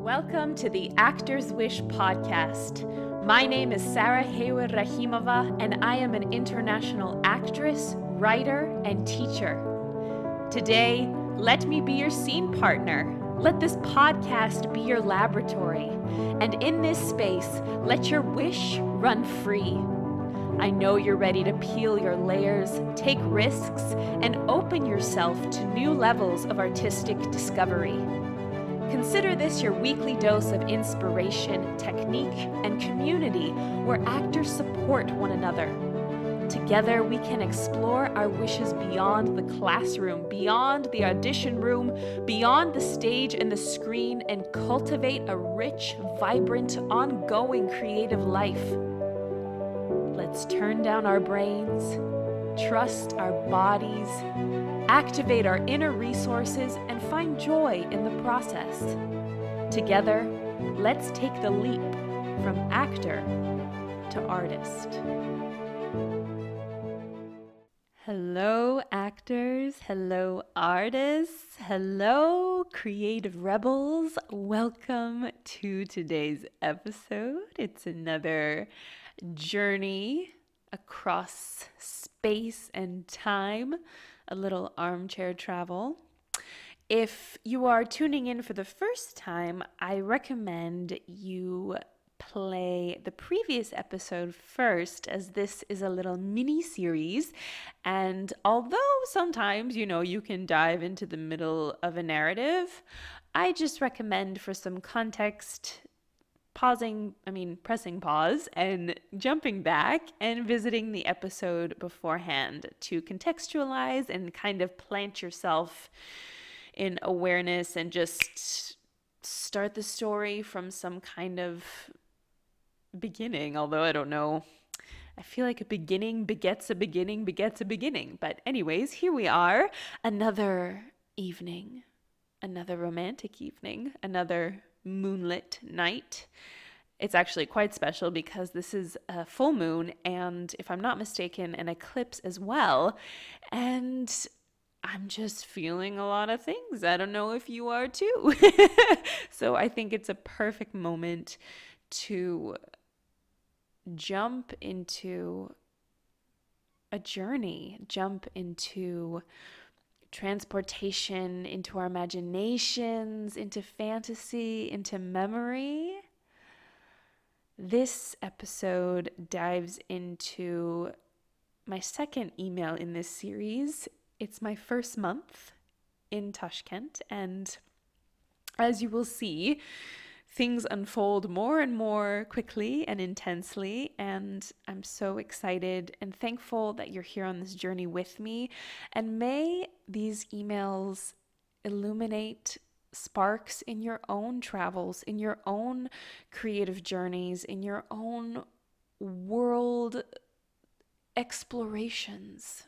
Welcome to the Actor's Wish podcast. My name is Sarah Haywood Rahimova, and I am an international actress, writer, and teacher. Today, let me be your scene partner. Let this podcast be your laboratory. And in this space, let your wish run free. I know you're ready to peel your layers, take risks, and open yourself to new levels of artistic discovery. Consider this your weekly dose of inspiration, technique, and community where actors support one another. Together, we can explore our wishes beyond the classroom, beyond the audition room, beyond the stage and the screen, and cultivate a rich, vibrant, ongoing creative life. Let's turn down our brains, trust our bodies, activate our inner resources, and find joy in the process. Together, let's take the leap from actor to artist. Hello, actors. Hello, artists. Hello, creative rebels. Welcome to today's episode. It's another journey across space and time, a little armchair travel. If you are tuning in for the first time, I recommend you play the previous episode first, as this is a little mini series. And although sometimes, you know, you can dive into the middle of a narrative, I just recommend for some context pausing, I mean, pressing pause and jumping back and visiting the episode beforehand to contextualize and kind of plant yourself in awareness and just start the story from some kind of beginning, although I don't know. I feel like a beginning begets a beginning begets a beginning. But, anyways, here we are. Another evening, another romantic evening, another moonlit night. It's actually quite special because this is a full moon and, if I'm not mistaken, an eclipse as well. And I'm just feeling a lot of things. I don't know if you are too. so I think it's a perfect moment to jump into a journey, jump into transportation, into our imaginations, into fantasy, into memory. This episode dives into my second email in this series. It's my first month in Tashkent, and as you will see, things unfold more and more quickly and intensely. And I'm so excited and thankful that you're here on this journey with me. And may these emails illuminate sparks in your own travels, in your own creative journeys, in your own world explorations.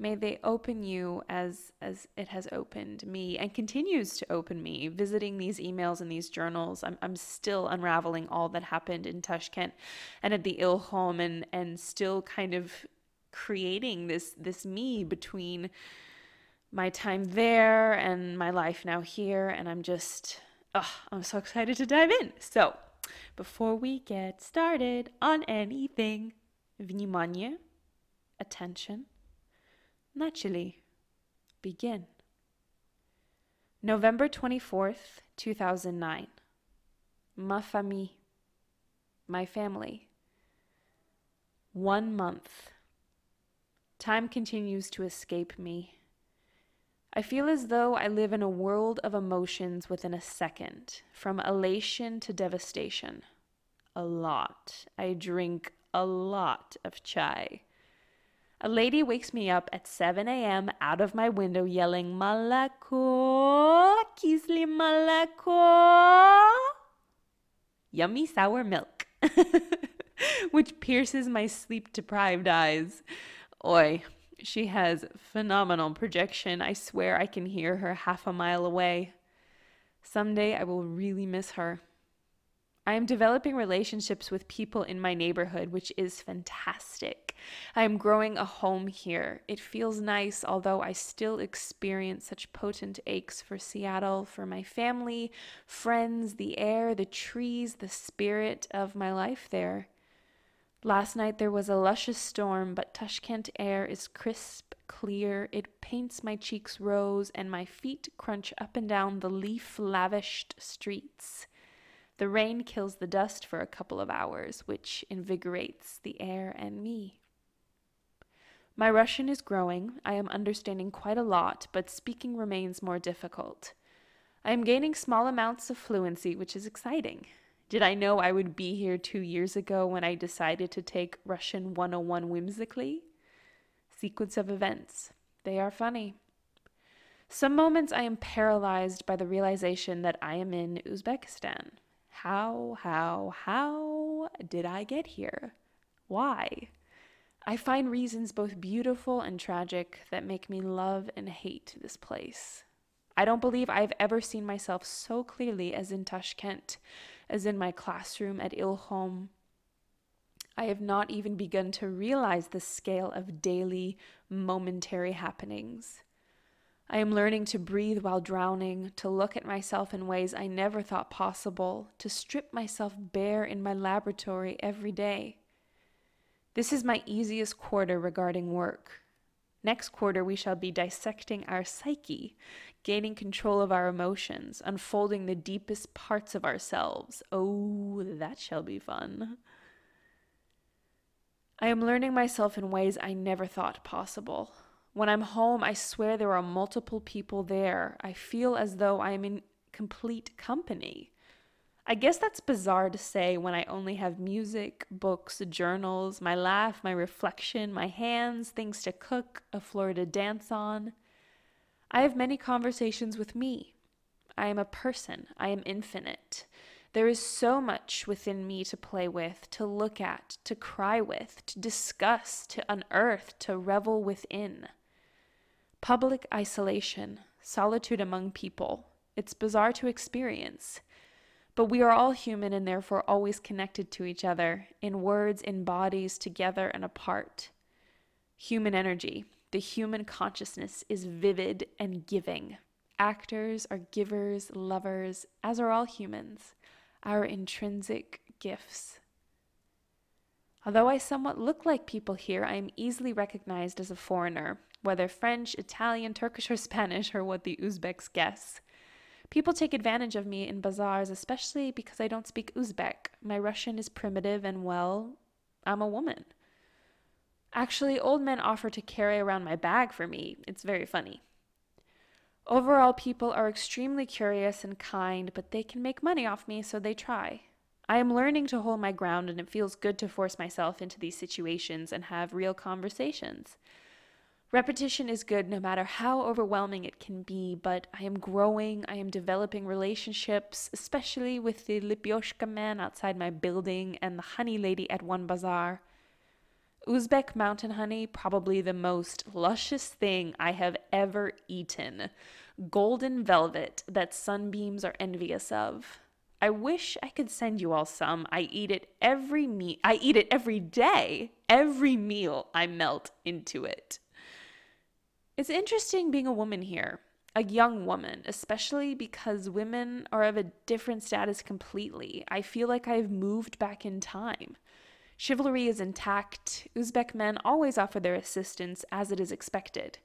May they open you as as it has opened me and continues to open me. Visiting these emails and these journals, I'm I'm still unraveling all that happened in Tashkent and at the Ilhom and and still kind of creating this this me between my time there and my life now here and I'm just oh, I'm so excited to dive in. So, before we get started on anything, внимание, attention naturally begin. November 24th, 2009. Ma famille. My family. One month. Time continues to escape me. I feel as though I live in a world of emotions within a second, from elation to devastation. A lot. I drink a lot of chai. A lady wakes me up at 7 a.m. out of my window yelling, Malako, Kisli Malako. Yummy sour milk, which pierces my sleep deprived eyes. Oi, she has phenomenal projection. I swear I can hear her half a mile away. Someday I will really miss her. I am developing relationships with people in my neighborhood, which is fantastic. I am growing a home here. It feels nice, although I still experience such potent aches for Seattle, for my family, friends, the air, the trees, the spirit of my life there. Last night there was a luscious storm, but Tashkent air is crisp, clear. It paints my cheeks rose, and my feet crunch up and down the leaf lavished streets. The rain kills the dust for a couple of hours, which invigorates the air and me. My Russian is growing. I am understanding quite a lot, but speaking remains more difficult. I am gaining small amounts of fluency, which is exciting. Did I know I would be here two years ago when I decided to take Russian 101 whimsically? Sequence of events. They are funny. Some moments I am paralyzed by the realization that I am in Uzbekistan. How, how, how did I get here? Why? I find reasons both beautiful and tragic that make me love and hate this place. I don't believe I've ever seen myself so clearly as in Tashkent, as in my classroom at Ilhom. I have not even begun to realize the scale of daily, momentary happenings. I am learning to breathe while drowning, to look at myself in ways I never thought possible, to strip myself bare in my laboratory every day. This is my easiest quarter regarding work. Next quarter, we shall be dissecting our psyche, gaining control of our emotions, unfolding the deepest parts of ourselves. Oh, that shall be fun. I am learning myself in ways I never thought possible. When I'm home, I swear there are multiple people there. I feel as though I am in complete company. I guess that's bizarre to say when I only have music, books, journals, my laugh, my reflection, my hands, things to cook, a floor to dance on. I have many conversations with me. I am a person, I am infinite. There is so much within me to play with, to look at, to cry with, to discuss, to unearth, to revel within. Public isolation, solitude among people. It's bizarre to experience. But we are all human and therefore always connected to each other, in words, in bodies, together and apart. Human energy, the human consciousness is vivid and giving. Actors are givers, lovers, as are all humans, our intrinsic gifts. Although I somewhat look like people here, I am easily recognized as a foreigner, whether French, Italian, Turkish, or Spanish or what the Uzbeks guess. People take advantage of me in bazaars, especially because I don't speak Uzbek. My Russian is primitive and, well, I'm a woman. Actually, old men offer to carry around my bag for me. It's very funny. Overall, people are extremely curious and kind, but they can make money off me, so they try. I am learning to hold my ground, and it feels good to force myself into these situations and have real conversations. Repetition is good no matter how overwhelming it can be, but I am growing, I am developing relationships, especially with the Lepyoshka man outside my building and the honey lady at one bazaar. Uzbek mountain honey, probably the most luscious thing I have ever eaten. Golden velvet that sunbeams are envious of. I wish I could send you all some. I eat it every me I eat it every day. Every meal I melt into it. It's interesting being a woman here, a young woman, especially because women are of a different status completely. I feel like I've moved back in time. Chivalry is intact. Uzbek men always offer their assistance as it is expected.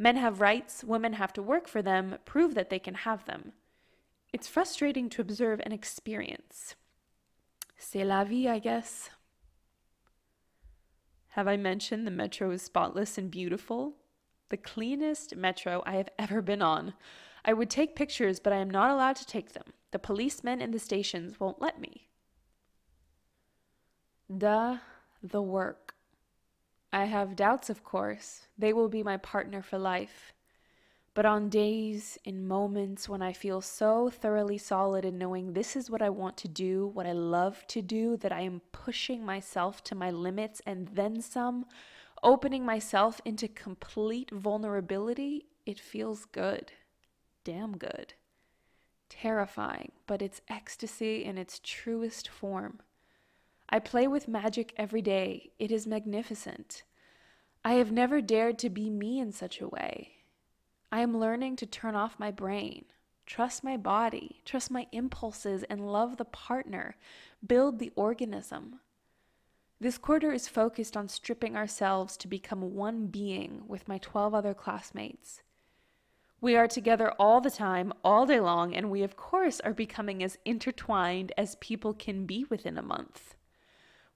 Men have rights, women have to work for them, prove that they can have them. It's frustrating to observe and experience. C'est la vie, I guess. Have I mentioned the metro is spotless and beautiful? The cleanest metro I have ever been on. I would take pictures, but I am not allowed to take them. The policemen in the stations won't let me. Duh, the work. I have doubts, of course. They will be my partner for life. But on days, in moments when I feel so thoroughly solid in knowing this is what I want to do, what I love to do, that I am pushing myself to my limits and then some, opening myself into complete vulnerability, it feels good. Damn good. terrifying, but it's ecstasy in its truest form. I play with magic every day. It is magnificent. I have never dared to be me in such a way. I am learning to turn off my brain, trust my body, trust my impulses, and love the partner, build the organism. This quarter is focused on stripping ourselves to become one being with my 12 other classmates. We are together all the time, all day long, and we, of course, are becoming as intertwined as people can be within a month.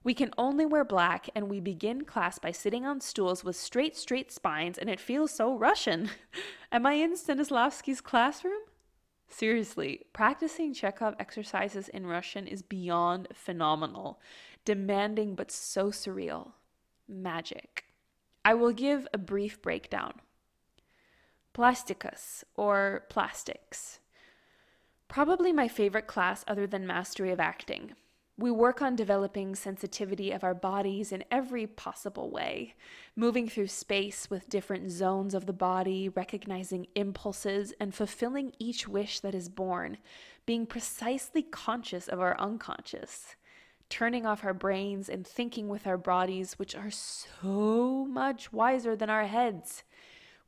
We can only wear black, and we begin class by sitting on stools with straight, straight spines, and it feels so Russian. Am I in Stanislavski's classroom? Seriously, practicing Chekhov exercises in Russian is beyond phenomenal, demanding but so surreal. Magic. I will give a brief breakdown. Plasticus, or plastics. Probably my favorite class other than Mastery of Acting. We work on developing sensitivity of our bodies in every possible way, moving through space with different zones of the body, recognizing impulses, and fulfilling each wish that is born, being precisely conscious of our unconscious, turning off our brains and thinking with our bodies, which are so much wiser than our heads.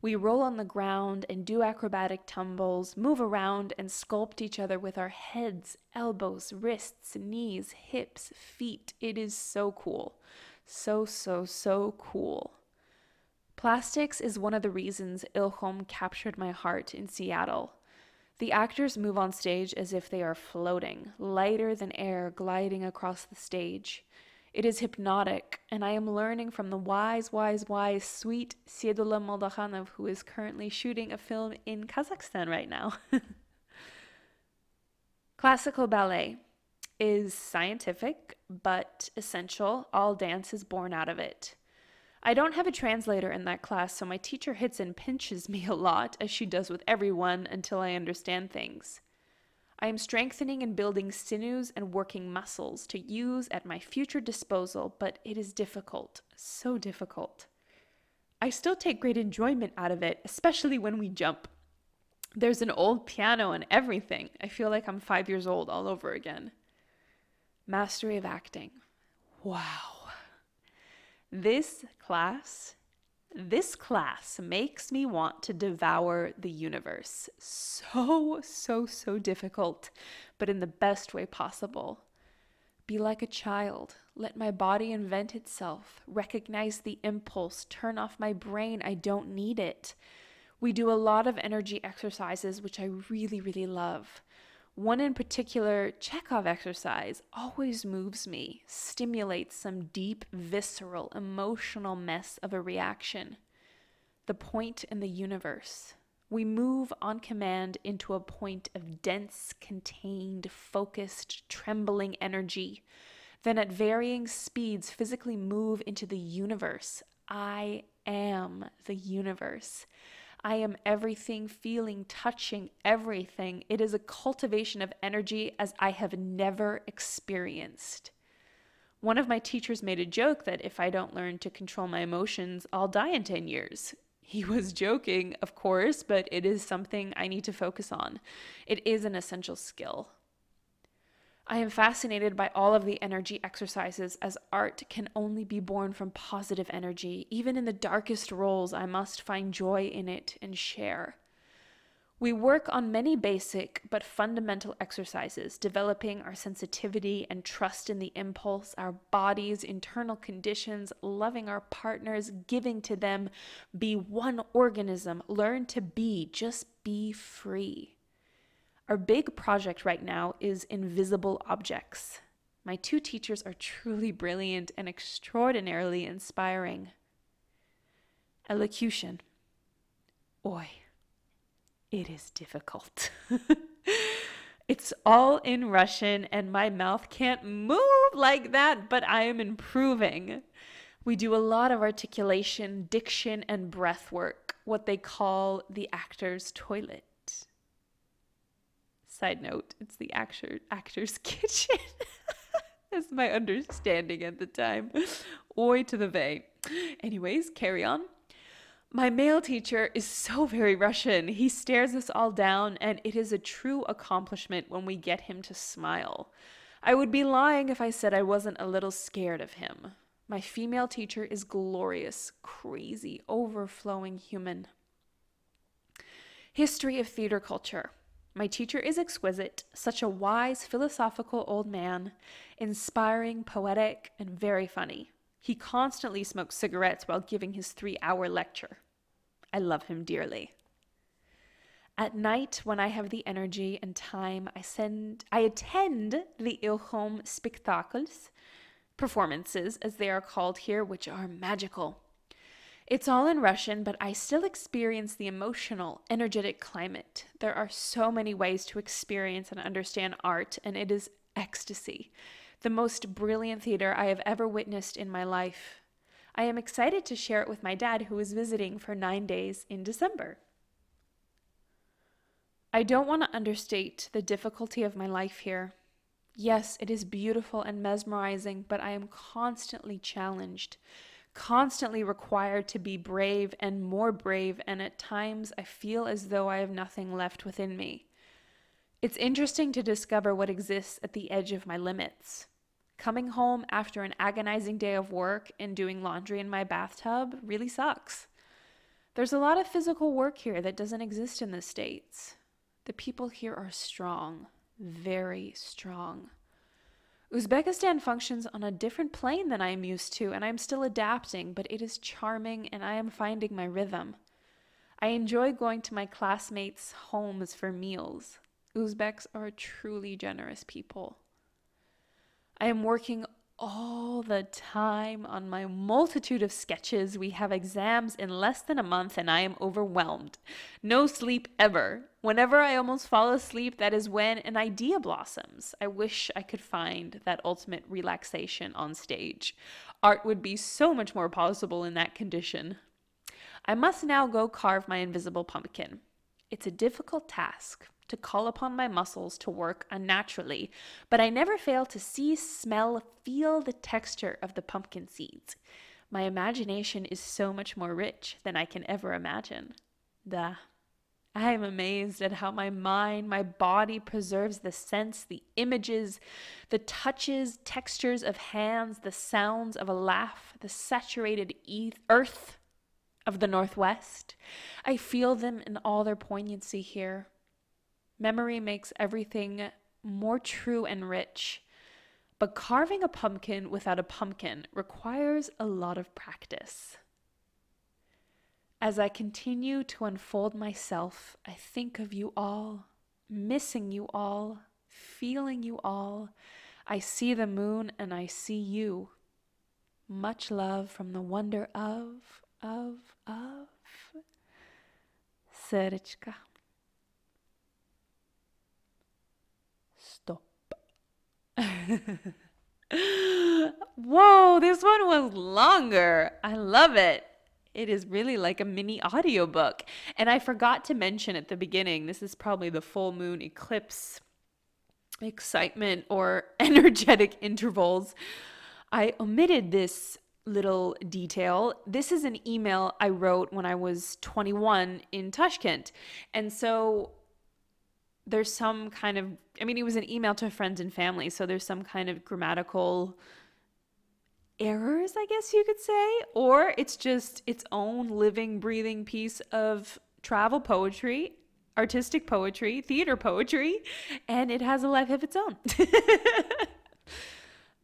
We roll on the ground and do acrobatic tumbles, move around and sculpt each other with our heads, elbows, wrists, knees, hips, feet. It is so cool. So, so, so cool. Plastics is one of the reasons Ilhom captured my heart in Seattle. The actors move on stage as if they are floating, lighter than air gliding across the stage. It is hypnotic, and I am learning from the wise, wise, wise, sweet Siedula Moldakhanov, who is currently shooting a film in Kazakhstan right now. Classical ballet is scientific but essential. All dance is born out of it. I don't have a translator in that class, so my teacher hits and pinches me a lot, as she does with everyone, until I understand things. I am strengthening and building sinews and working muscles to use at my future disposal, but it is difficult, so difficult. I still take great enjoyment out of it, especially when we jump. There's an old piano and everything. I feel like I'm five years old all over again. Mastery of acting. Wow. This class this class makes me want to devour the universe. So, so, so difficult, but in the best way possible. Be like a child. Let my body invent itself. Recognize the impulse. Turn off my brain. I don't need it. We do a lot of energy exercises, which I really, really love. One in particular, Chekhov exercise, always moves me, stimulates some deep, visceral, emotional mess of a reaction. The point in the universe. We move on command into a point of dense, contained, focused, trembling energy. Then, at varying speeds, physically move into the universe. I am the universe. I am everything, feeling, touching everything. It is a cultivation of energy as I have never experienced. One of my teachers made a joke that if I don't learn to control my emotions, I'll die in 10 years. He was joking, of course, but it is something I need to focus on. It is an essential skill. I am fascinated by all of the energy exercises, as art can only be born from positive energy. Even in the darkest roles, I must find joy in it and share. We work on many basic but fundamental exercises, developing our sensitivity and trust in the impulse, our body's internal conditions, loving our partners, giving to them, be one organism, learn to be, just be free. Our big project right now is invisible objects. My two teachers are truly brilliant and extraordinarily inspiring. Elocution. Oi, it is difficult. it's all in Russian, and my mouth can't move like that, but I am improving. We do a lot of articulation, diction, and breath work, what they call the actor's toilet. Side note, it's the actor actor's kitchen. That's my understanding at the time. Oi to the vey. Anyways, carry on. My male teacher is so very Russian. He stares us all down, and it is a true accomplishment when we get him to smile. I would be lying if I said I wasn't a little scared of him. My female teacher is glorious, crazy, overflowing human. History of theater culture. My teacher is exquisite, such a wise, philosophical old man, inspiring, poetic, and very funny. He constantly smokes cigarettes while giving his three hour lecture. I love him dearly. At night, when I have the energy and time, I send I attend the Ilkhom spectacles, performances as they are called here, which are magical. It's all in Russian, but I still experience the emotional, energetic climate. There are so many ways to experience and understand art, and it is ecstasy the most brilliant theater I have ever witnessed in my life. I am excited to share it with my dad, who is visiting for nine days in December. I don't want to understate the difficulty of my life here. Yes, it is beautiful and mesmerizing, but I am constantly challenged, constantly required to be brave and more brave, and at times I feel as though I have nothing left within me. It's interesting to discover what exists at the edge of my limits. Coming home after an agonizing day of work and doing laundry in my bathtub really sucks. There's a lot of physical work here that doesn't exist in the States. The people here are strong, very strong. Uzbekistan functions on a different plane than I am used to, and I'm still adapting, but it is charming and I am finding my rhythm. I enjoy going to my classmates' homes for meals. Uzbeks are truly generous people. I am working all the time on my multitude of sketches. We have exams in less than a month and I am overwhelmed. No sleep ever. Whenever I almost fall asleep, that is when an idea blossoms. I wish I could find that ultimate relaxation on stage. Art would be so much more possible in that condition. I must now go carve my invisible pumpkin. It's a difficult task, to call upon my muscles to work unnaturally, but I never fail to see, smell, feel the texture of the pumpkin seeds. My imagination is so much more rich than I can ever imagine. Duh. I am amazed at how my mind, my body preserves the sense, the images, the touches, textures of hands, the sounds of a laugh, the saturated earth of the Northwest. I feel them in all their poignancy here. Memory makes everything more true and rich. But carving a pumpkin without a pumpkin requires a lot of practice. As I continue to unfold myself, I think of you all, missing you all, feeling you all. I see the moon and I see you. Much love from the wonder of, of, of. Serečka. Whoa, this one was longer. I love it. It is really like a mini audiobook. And I forgot to mention at the beginning, this is probably the full moon eclipse excitement or energetic intervals. I omitted this little detail. This is an email I wrote when I was 21 in Tashkent. And so there's some kind of I mean it was an email to friends and family, so there's some kind of grammatical errors, I guess you could say, or it's just its own living breathing piece of travel poetry, artistic poetry, theater poetry, and it has a life of its own.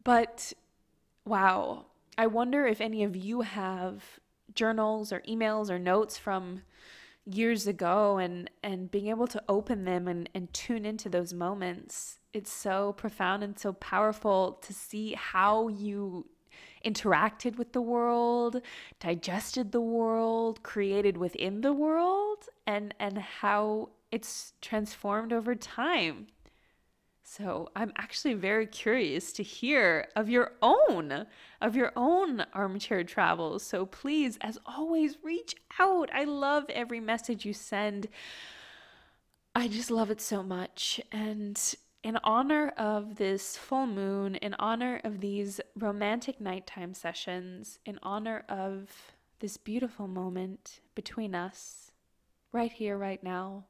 but wow, I wonder if any of you have journals or emails or notes from years ago and and being able to open them and, and tune into those moments it's so profound and so powerful to see how you interacted with the world digested the world created within the world and and how it's transformed over time so I'm actually very curious to hear of your own, of your own armchair travels. So please, as always, reach out. I love every message you send. I just love it so much. And in honor of this full moon, in honor of these romantic nighttime sessions, in honor of this beautiful moment between us, right here, right now,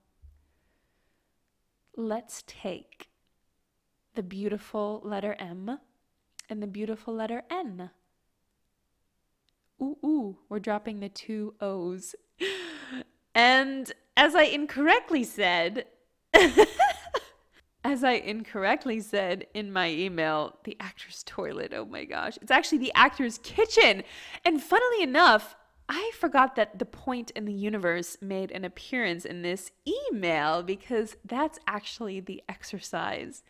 let's take the beautiful letter M and the beautiful letter N. Ooh, ooh, we're dropping the two O's. And as I incorrectly said, as I incorrectly said in my email, the actor's toilet. Oh my gosh. It's actually the actor's kitchen. And funnily enough, I forgot that the point in the universe made an appearance in this email because that's actually the exercise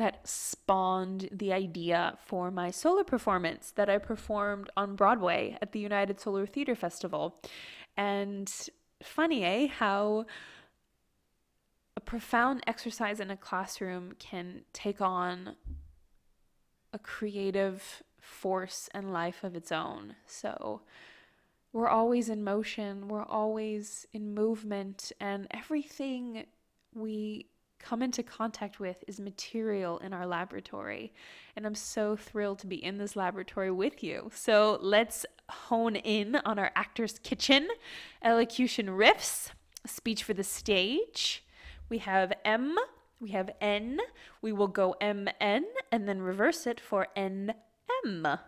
that spawned the idea for my solo performance that I performed on Broadway at the United Solo Theater Festival. And funny, eh? How a profound exercise in a classroom can take on a creative force and life of its own. So we're always in motion, we're always in movement, and everything we come into contact with is material in our laboratory. And I'm so thrilled to be in this laboratory with you. So let's hone in on our actor's kitchen, elocution riffs, speech for the stage. We have M, we have N. We will go MN and then reverse it for NM.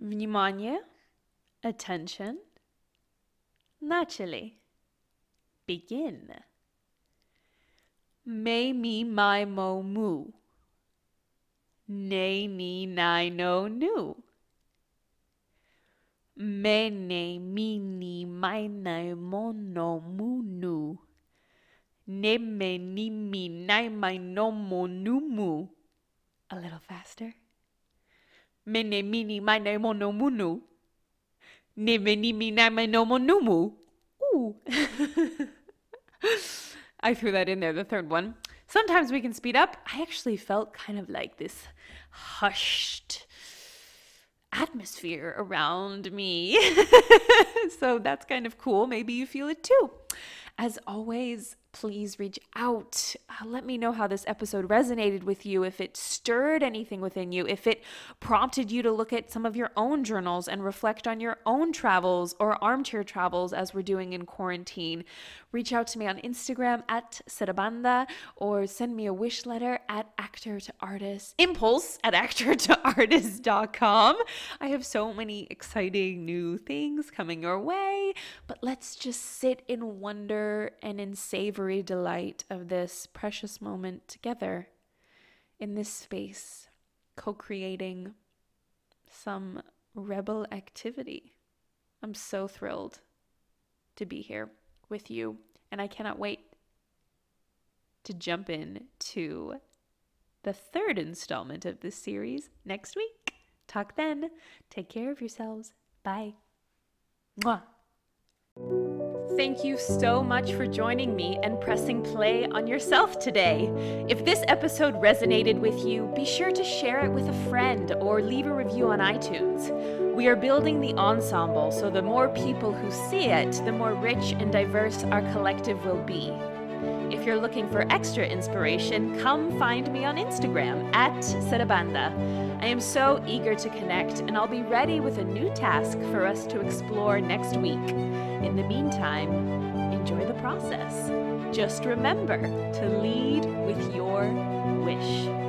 Внимание, attention. Начали. Begin. Me, me, my, mo, mu. Ne, ni, ni, no, nu. Me, ne, mi, ni, my, ni, mo, no, mu, nu. Ne, me, ni, mi, ni, my, no, mo, nu, mu. A little faster. Me, ne, mi, ni, my, ni, mo, no, mu, nu. Ne, me, ni, mi, ni, my, no, mo, nu, mu. Ooh. I threw that in there, the third one. Sometimes we can speed up. I actually felt kind of like this hushed atmosphere around me. so that's kind of cool. Maybe you feel it too. As always, please reach out. Uh, let me know how this episode resonated with you, if it stirred anything within you, if it prompted you to look at some of your own journals and reflect on your own travels or armchair travels as we're doing in quarantine. Reach out to me on Instagram at Serabanda or send me a wish letter at actor to artist, impulse at actor to artist.com. I have so many exciting new things coming your way, but let's just sit in wonder and in savory delight of this precious moment together in this space, co creating some rebel activity. I'm so thrilled to be here with you, and I cannot wait to jump in to the third installment of this series next week. Talk then. Take care of yourselves. Bye. Mwah. Thank you so much for joining me and pressing play on yourself today. If this episode resonated with you, be sure to share it with a friend or leave a review on iTunes. We are building the ensemble, so the more people who see it, the more rich and diverse our collective will be. If you're looking for extra inspiration, come find me on Instagram at Serabanda. I am so eager to connect, and I'll be ready with a new task for us to explore next week. In the meantime, enjoy the process. Just remember to lead with your wish.